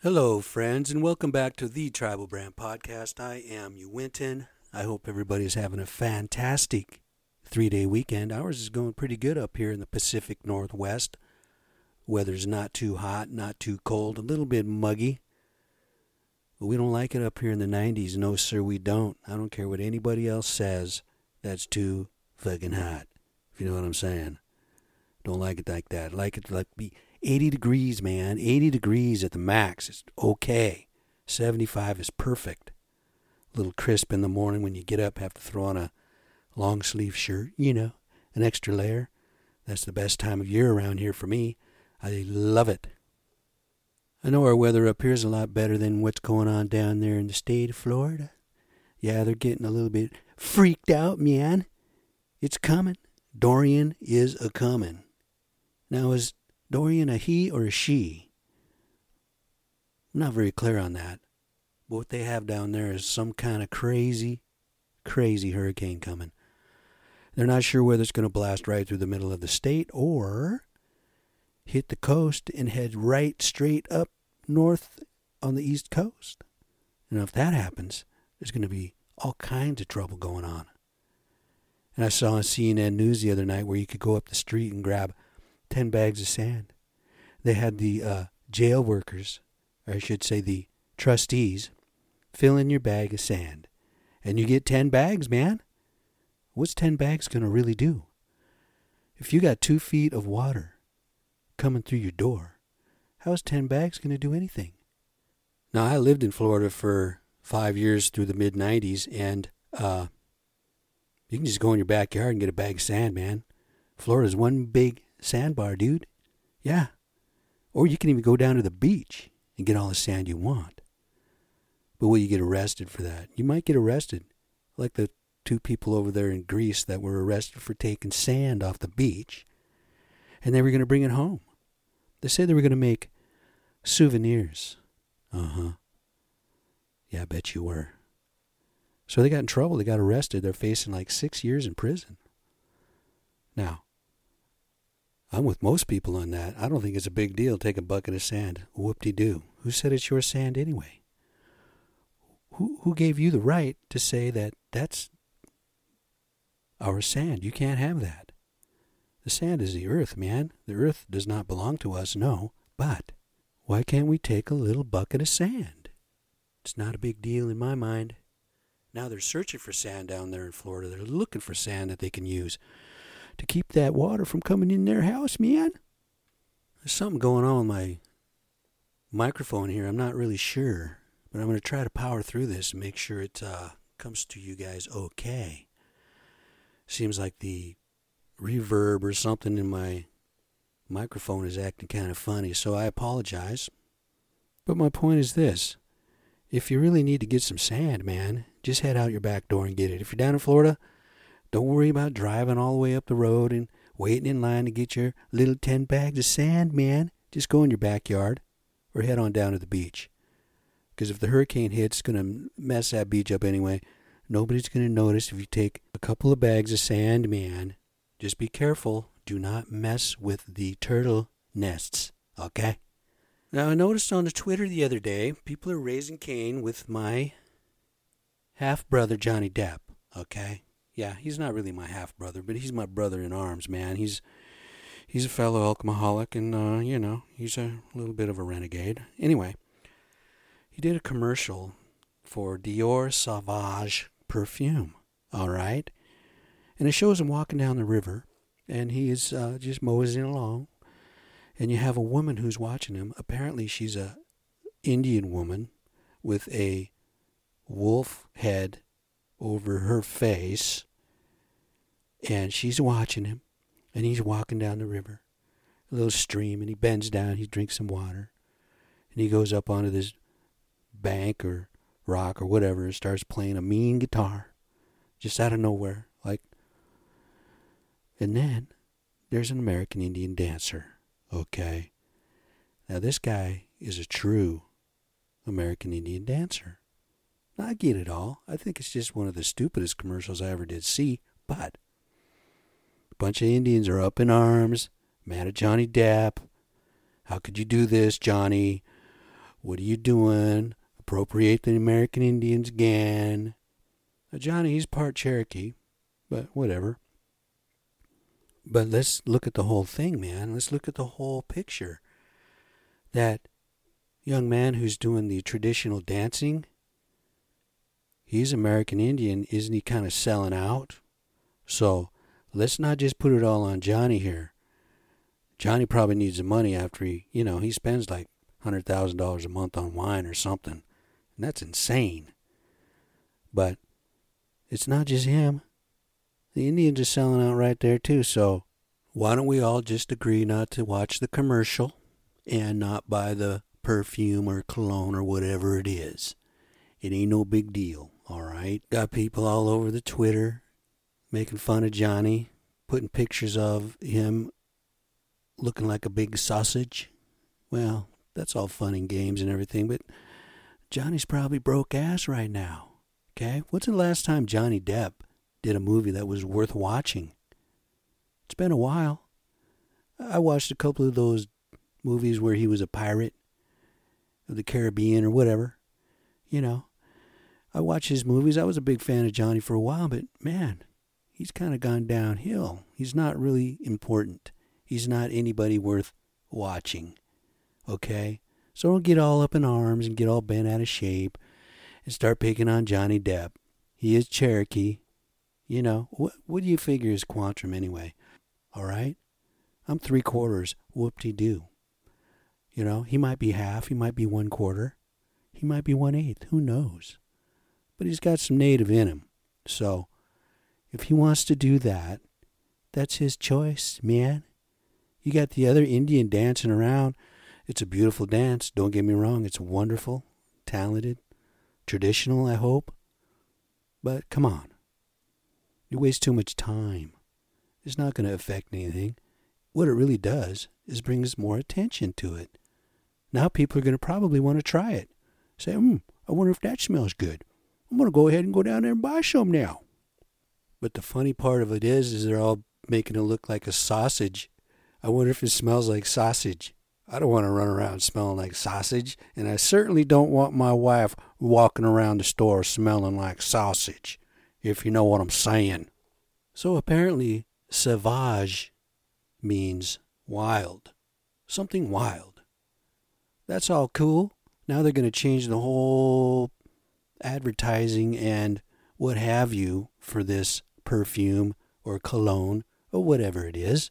Hello, friends, and welcome back to the Tribal Brand Podcast. I am you, Winton. I hope everybody's having a fantastic three day weekend. Ours is going pretty good up here in the Pacific Northwest. Weather's not too hot, not too cold, a little bit muggy. But we don't like it up here in the 90s. No, sir, we don't. I don't care what anybody else says. That's too fucking hot. If you know what I'm saying. Don't like it like that. Like it like be 80 degrees, man. 80 degrees at the max is okay. 75 is perfect. A little crisp in the morning when you get up, have to throw on a long sleeve shirt, you know, an extra layer. That's the best time of year around here for me. I love it. I know our weather up here is a lot better than what's going on down there in the state of Florida. Yeah, they're getting a little bit freaked out, man. It's coming. Dorian is a coming. Now, is Dorian a he or a she? I'm not very clear on that. But what they have down there is some kind of crazy, crazy hurricane coming. They're not sure whether it's going to blast right through the middle of the state or hit the coast and head right straight up north on the east coast. And if that happens, there's going to be all kinds of trouble going on. And I saw on CNN News the other night where you could go up the street and grab 10 bags of sand. They had the uh, jail workers, or I should say the trustees, fill in your bag of sand. And you get 10 bags, man. What's 10 bags going to really do? If you got two feet of water coming through your door, how's 10 bags going to do anything? Now, I lived in Florida for five years through the mid 90s, and uh, you can just go in your backyard and get a bag of sand, man. Florida's one big sandbar, dude. Yeah. Or you can even go down to the beach and get all the sand you want. But will you get arrested for that? You might get arrested, like the two people over there in Greece that were arrested for taking sand off the beach, and they were going to bring it home. They said they were going to make souvenirs. Uh huh. Yeah, I bet you were. So they got in trouble. They got arrested. They're facing like six years in prison. Now, I'm with most people on that. I don't think it's a big deal. to Take a bucket of sand. Whoop de doo. Who said it's your sand anyway? Who who gave you the right to say that that's our sand? You can't have that. The sand is the earth, man. The earth does not belong to us, no. But why can't we take a little bucket of sand? It's not a big deal in my mind. Now they're searching for sand down there in Florida. They're looking for sand that they can use to keep that water from coming in their house, man. There's something going on with my microphone here. I'm not really sure, but I'm going to try to power through this and make sure it uh, comes to you guys okay. Seems like the reverb or something in my microphone is acting kind of funny, so I apologize. But my point is this if you really need to get some sand, man, just head out your back door and get it. If you're down in Florida, don't worry about driving all the way up the road and waiting in line to get your little 10 bags of sand, man. Just go in your backyard or head on down to the beach. Because if the hurricane hits, it's going to mess that beach up anyway. Nobody's going to notice if you take a couple of bags of sand, man. Just be careful. Do not mess with the turtle nests, okay? Now, I noticed on the Twitter the other day, people are raising Cain with my half brother, Johnny Depp, okay? Yeah, he's not really my half brother, but he's my brother in arms, man. He's he's a fellow alcoholic, and uh, you know, he's a little bit of a renegade. Anyway, he did a commercial for Dior Sauvage perfume. All right, and it shows him walking down the river, and he is uh, just moseying along, and you have a woman who's watching him. Apparently, she's a Indian woman with a wolf head over her face and she's watching him, and he's walking down the river, a little stream, and he bends down, he drinks some water, and he goes up onto this bank or rock or whatever and starts playing a mean guitar, just out of nowhere, like. And then there's an American Indian dancer, okay? Now, this guy is a true American Indian dancer. I get it all. I think it's just one of the stupidest commercials I ever did see, but bunch of Indians are up in arms, mad at Johnny Depp. How could you do this, Johnny? What are you doing? Appropriate the American Indians again. Now, Johnny, he's part Cherokee, but whatever. But let's look at the whole thing, man. Let's look at the whole picture. That young man who's doing the traditional dancing, he's American Indian. Isn't he kind of selling out? So let's not just put it all on Johnny here. Johnny probably needs the money after he, you know, he spends like $100,000 a month on wine or something. And that's insane. But it's not just him. The Indians are selling out right there too. So why don't we all just agree not to watch the commercial and not buy the perfume or cologne or whatever it is? It ain't no big deal, all right? Got people all over the Twitter making fun of Johnny, putting pictures of him looking like a big sausage. Well, that's all fun and games and everything, but Johnny's probably broke ass right now. Okay? What's the last time Johnny Depp did a movie that was worth watching? It's been a while. I watched a couple of those movies where he was a pirate of the Caribbean or whatever. You know, I watched his movies. I was a big fan of Johnny for a while, but man, he's kind of gone downhill. He's not really important. He's not anybody worth watching. Okay? So don't get all up in arms and get all bent out of shape and start picking on Johnny Depp. He is Cherokee. You know, what, what do you figure is Quantum anyway? All right? I'm three quarters. Whoop de doo. You know, he might be half, he might be one quarter, he might be one eighth. Who knows? But he's got some native in him. So, if he wants to do that, that's his choice, man. You got the other Indian dancing around. It's a beautiful dance. Don't get me wrong. It's wonderful, talented, traditional, I hope. But come on. You waste too much time. It's not going to affect anything. What it really does is brings more attention to it. Now people are going to probably want to try it. Say, hmm, I wonder if that smells good. I'm going to go ahead and go down there and buy some now. But the funny part of it is, is they're all making it look like a sausage. I wonder if it smells like sausage. I don't want to run around smelling like sausage, and I certainly don't want my wife walking around the store smelling like sausage, if you know what I'm saying. So apparently, sauvage means wild, something wild. That's all cool. Now they're going to change the whole advertising and what have you for this perfume or cologne or whatever it is.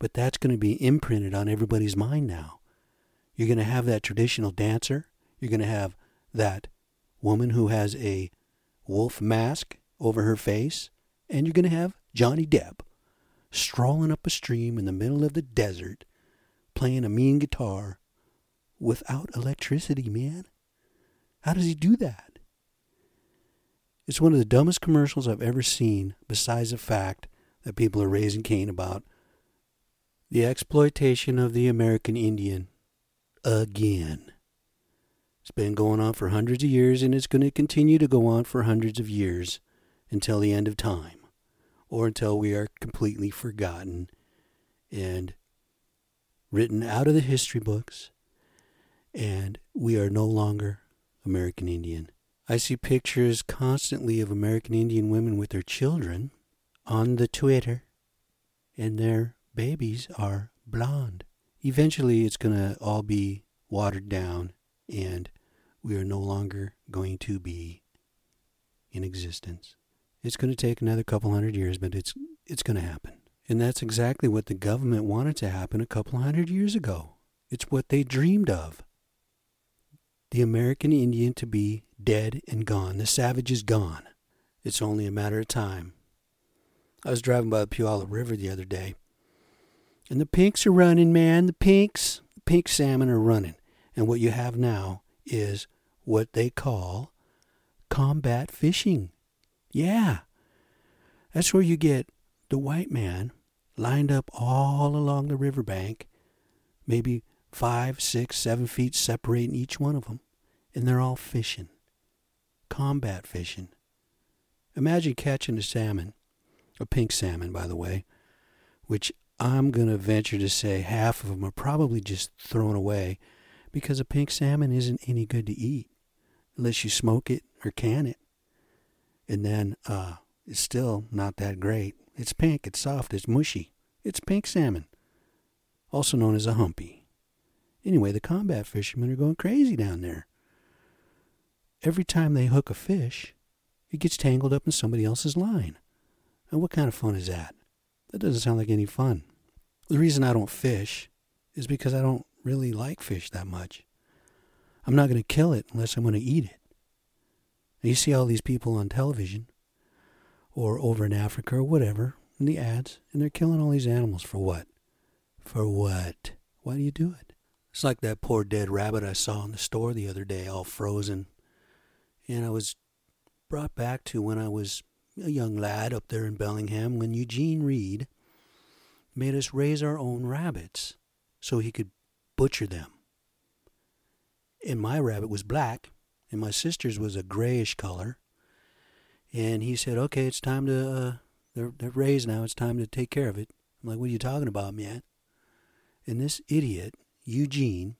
But that's going to be imprinted on everybody's mind now. You're going to have that traditional dancer. You're going to have that woman who has a wolf mask over her face. And you're going to have Johnny Depp strolling up a stream in the middle of the desert playing a mean guitar without electricity, man. How does he do that? It's one of the dumbest commercials I've ever seen, besides the fact that people are raising Cain about the exploitation of the American Indian again. It's been going on for hundreds of years, and it's going to continue to go on for hundreds of years until the end of time, or until we are completely forgotten and written out of the history books, and we are no longer American Indian. I see pictures constantly of American Indian women with their children on the Twitter, and their babies are blonde. Eventually, it's going to all be watered down, and we are no longer going to be in existence. It's going to take another couple hundred years, but it's it's going to happen. And that's exactly what the government wanted to happen a couple hundred years ago. It's what they dreamed of. The American Indian to be dead and gone. The savage is gone. It's only a matter of time. I was driving by the Puyallup River the other day, and the pinks are running, man. The pinks, the pink salmon are running. And what you have now is what they call combat fishing. Yeah. That's where you get the white man lined up all along the riverbank, maybe five, six, seven feet separating each one of them, and they're all fishing combat fishing. Imagine catching a salmon, a pink salmon, by the way, which I'm going to venture to say half of them are probably just thrown away Because a pink salmon isn't any good to eat unless you smoke it or can it. And then uh, it's still not that great. It's pink, it's soft, it's mushy. It's pink salmon, also known as a humpy. Anyway, the combat fishermen are going crazy down there. Every time they hook a fish, it gets tangled up in somebody else's line. And what kind of fun is that? That doesn't sound like any fun. The reason I don't fish is because I don't really like fish that much. I'm not going to kill it unless I'm going to eat it. You see all these people on television or over in Africa or whatever in the ads, and they're killing all these animals for what? For what? Why do you do it? It's like that poor dead rabbit I saw in the store the other day, all frozen. And I was brought back to when I was a young lad up there in Bellingham when Eugene Reed made us raise our own rabbits so he could butcher them. And my rabbit was black, and my sister's was a grayish color. And he said, "Okay, it's time to uh, they're they're raised now. It's time to take care of it." I'm like, "What are you talking about, man?" And this idiot Eugene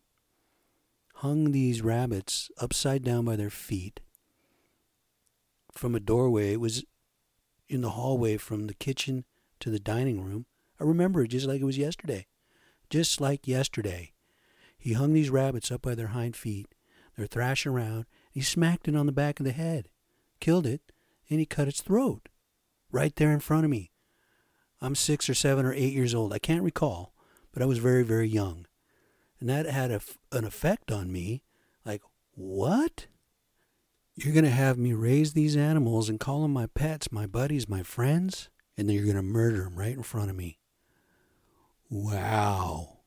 hung these rabbits upside down by their feet from a doorway. It was in the hallway from the kitchen to the dining room. I remember it just like it was yesterday. Just like yesterday. He hung these rabbits up by their hind feet. They're thrashing around. He smacked it on the back of the head, killed it, and he cut its throat. Right there in front of me. I'm six or seven or eight years old. I can't recall, but I was very, very young. And that had a, an effect on me. Like, what? You're going to have me raise these animals and call them my pets, my buddies, my friends, and then you're going to murder them right in front of me. Wow.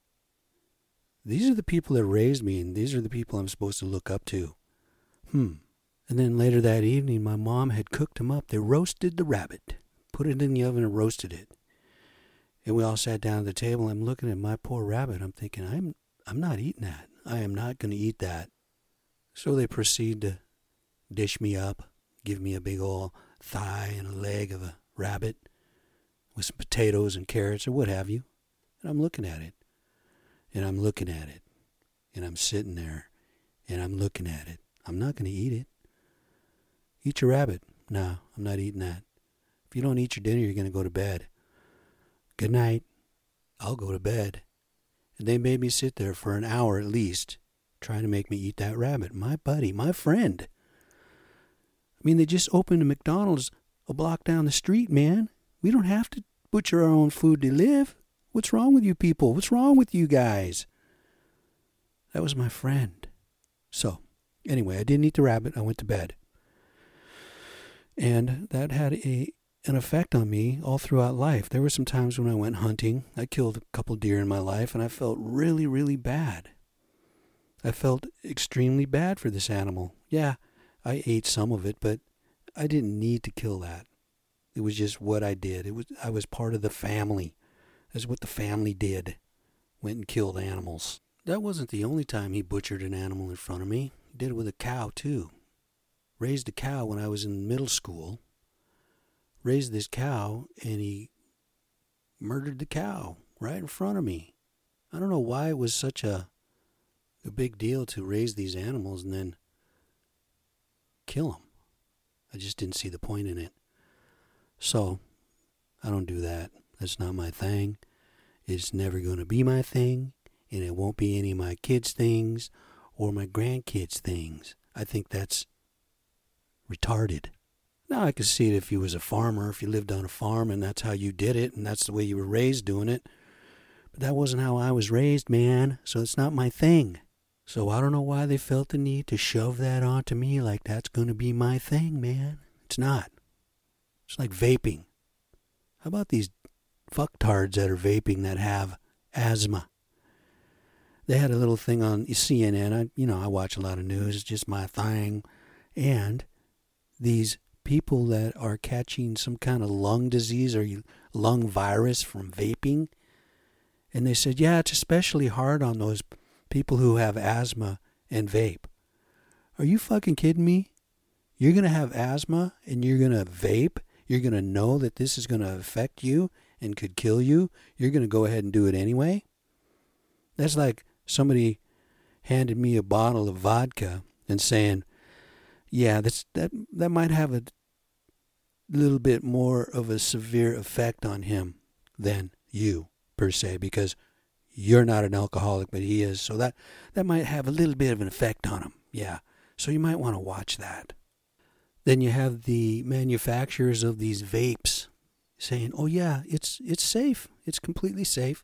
These are the people that raised me, and these are the people I'm supposed to look up to. Hmm. And then later that evening, my mom had cooked them up. They roasted the rabbit, put it in the oven, and roasted it. And we all sat down at the table. I'm looking at my poor rabbit. I'm thinking, I'm I'm not eating that. I am not going to eat that. So they proceed to dish me up, give me a big old thigh and a leg of a rabbit with some potatoes and carrots or what have you. And I'm looking at it. And I'm looking at it. And I'm sitting there and I'm looking at it. I'm not going to eat it. Eat your rabbit. No, I'm not eating that. If you don't eat your dinner, you're going to go to bed. Good night. I'll go to bed. And they made me sit there for an hour at least, trying to make me eat that rabbit. My buddy, my friend. I mean, they just opened a McDonald's a block down the street, man. We don't have to butcher our own food to live. What's wrong with you people? What's wrong with you guys? That was my friend. So, anyway, I didn't eat the rabbit. I went to bed. And that had a an effect on me all throughout life. There were some times when I went hunting. I killed a couple deer in my life and I felt really, really bad. I felt extremely bad for this animal. Yeah, I ate some of it, but I didn't need to kill that. It was just what I did. It was I was part of the family. That's what the family did. Went and killed animals. That wasn't the only time he butchered an animal in front of me. He did it with a cow too. Raised a cow when I was in middle school raised this cow and he murdered the cow right in front of me. I don't know why it was such a a big deal to raise these animals and then kill them. I just didn't see the point in it. So, I don't do that. That's not my thing. It's never going to be my thing, and it won't be any of my kids' things or my grandkids' things. I think that's retarded. Now I could see it if you was a farmer, if you lived on a farm and that's how you did it and that's the way you were raised doing it. But that wasn't how I was raised, man, so it's not my thing. So I don't know why they felt the need to shove that onto me like that's going to be my thing, man. It's not. It's like vaping. How about these fucktards that are vaping that have asthma? They had a little thing on CNN. I, you know, I watch a lot of news. It's just my thing. And these people that are catching some kind of lung disease or lung virus from vaping. And they said, yeah, it's especially hard on those people who have asthma and vape. Are you fucking kidding me? You're going to have asthma and you're going to vape. You're going to know that this is going to affect you and could kill you. You're going to go ahead and do it anyway. That's like somebody handed me a bottle of vodka and saying, "Yeah, that's that that might have a little bit more of a severe effect on him than you per se because you're not an alcoholic but he is. So that that might have a little bit of an effect on him. Yeah. So you might want to watch that. Then you have the manufacturers of these vapes saying oh yeah it's it's safe. It's completely safe.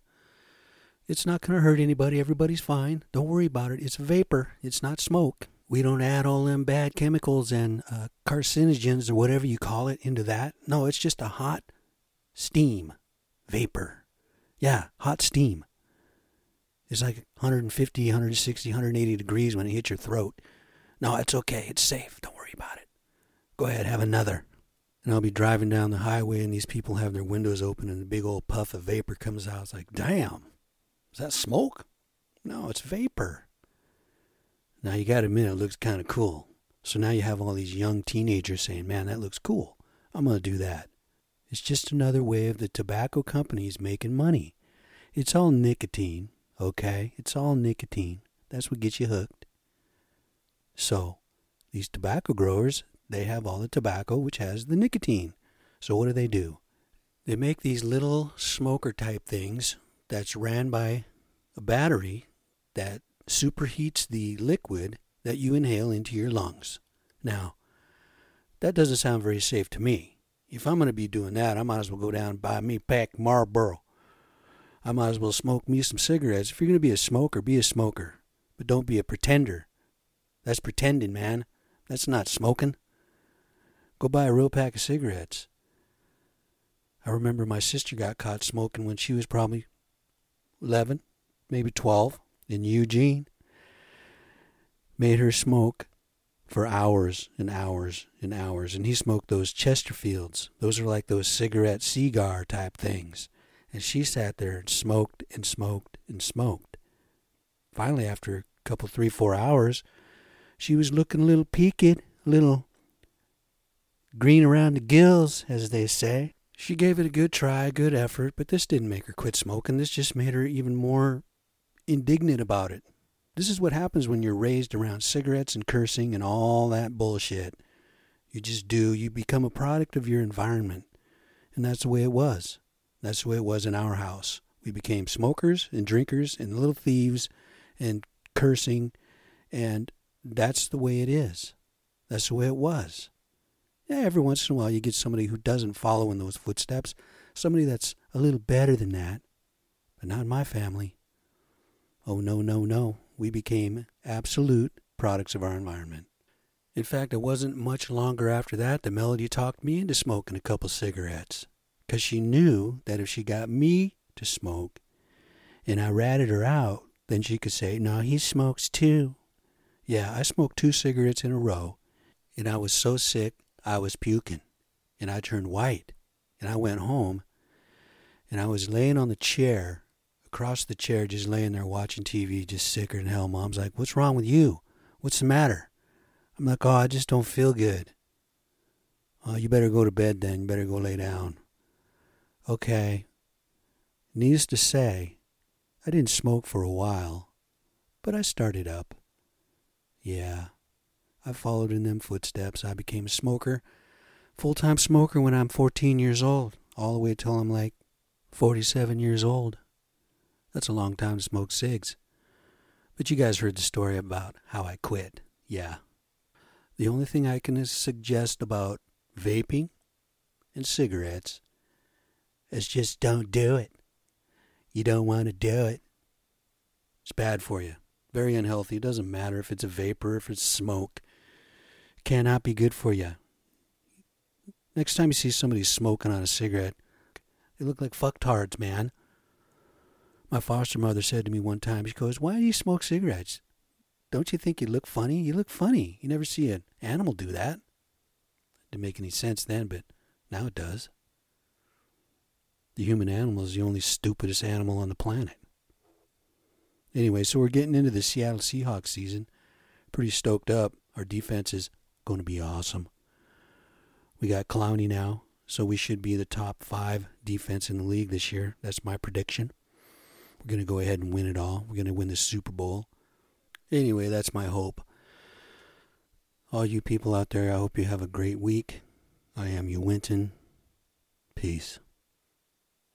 It's not going to hurt anybody. Everybody's fine. Don't worry about it. It's vapor. It's not smoke we don't add all them bad chemicals and uh, carcinogens or whatever you call it into that. No, it's just a hot steam vapor. Yeah, hot steam. It's like 150, 160, 180 degrees when it hits your throat. No, it's okay. It's safe. Don't worry about it. Go ahead, have another. And I'll be driving down the highway and these people have their windows open and a big old puff of vapor comes out. It's like, damn, is that smoke? No, it's vapor. Now you got to admit it looks kind of cool. So now you have all these young teenagers saying, "Man, that looks cool. I'm going to do that." It's just another way of the tobacco companies making money. It's all nicotine, okay? It's all nicotine. That's what gets you hooked. So, these tobacco growers, they have all the tobacco which has the nicotine. So what do they do? They make these little smoker type things that's ran by a battery that superheats the liquid that you inhale into your lungs. Now, that doesn't sound very safe to me. If I'm going to be doing that, I might as well go down and buy me pack Marlboro. I might as well smoke me some cigarettes. If you're going to be a smoker, be a smoker. But don't be a pretender. That's pretending, man. That's not smoking. Go buy a real pack of cigarettes. I remember my sister got caught smoking when she was probably 11, maybe 12 in Eugene made her smoke for hours and hours and hours. And he smoked those Chesterfields. Those are like those cigarette cigar type things. And she sat there and smoked and smoked and smoked. Finally, after a couple, three, four hours, she was looking a little peaked, a little green around the gills, as they say. She gave it a good try, a good effort, but this didn't make her quit smoking. This just made her even more indignant about it. This is what happens when you're raised around cigarettes and cursing and all that bullshit. You just do. You become a product of your environment. And that's the way it was. That's the way it was in our house. We became smokers and drinkers and little thieves and cursing. And that's the way it is. That's the way it was. Yeah, every once in a while you get somebody who doesn't follow in those footsteps, somebody that's a little better than that. But not in my family. Oh, no, no, no. We became absolute products of our environment. In fact, it wasn't much longer after that that Melody talked me into smoking a couple cigarettes. Because she knew that if she got me to smoke and I ratted her out, then she could say, No, he smokes too. Yeah, I smoked two cigarettes in a row, and I was so sick I was puking, and I turned white, and I went home, and I was laying on the chair across the chair, just laying there watching TV, just sicker than hell. Mom's like, What's wrong with you? What's the matter? I'm like, Oh, I just don't feel good. Oh, you better go to bed then. You better go lay down. Okay. Needless to say, I didn't smoke for a while, but I started up. Yeah, I followed in them footsteps. I became a smoker, full time smoker when I'm 14 years old, all the way till I'm like 47 years old. That's a long time to smoke cigs. But you guys heard the story about how I quit. Yeah. The only thing I can suggest about vaping and cigarettes is just don't do it. You don't want to do it. It's bad for you. Very unhealthy. It doesn't matter if it's a vapor, or if it's smoke. It cannot be good for you. Next time you see somebody smoking on a cigarette, they look like fucktards, man. My foster mother said to me one time, she goes, Why do you smoke cigarettes? Don't you think you look funny? You look funny. You never see an animal do that. Didn't make any sense then, but now it does. The human animal is the only stupidest animal on the planet. Anyway, so we're getting into the Seattle Seahawks season. Pretty stoked up. Our defense is going to be awesome. We got Clowney now, so we should be the top five defense in the league this year. That's my prediction. We're going to go ahead and win it all. We're going to win the Super Bowl. Anyway, that's my hope. All you people out there, I hope you have a great week. I am you, Winton. Peace.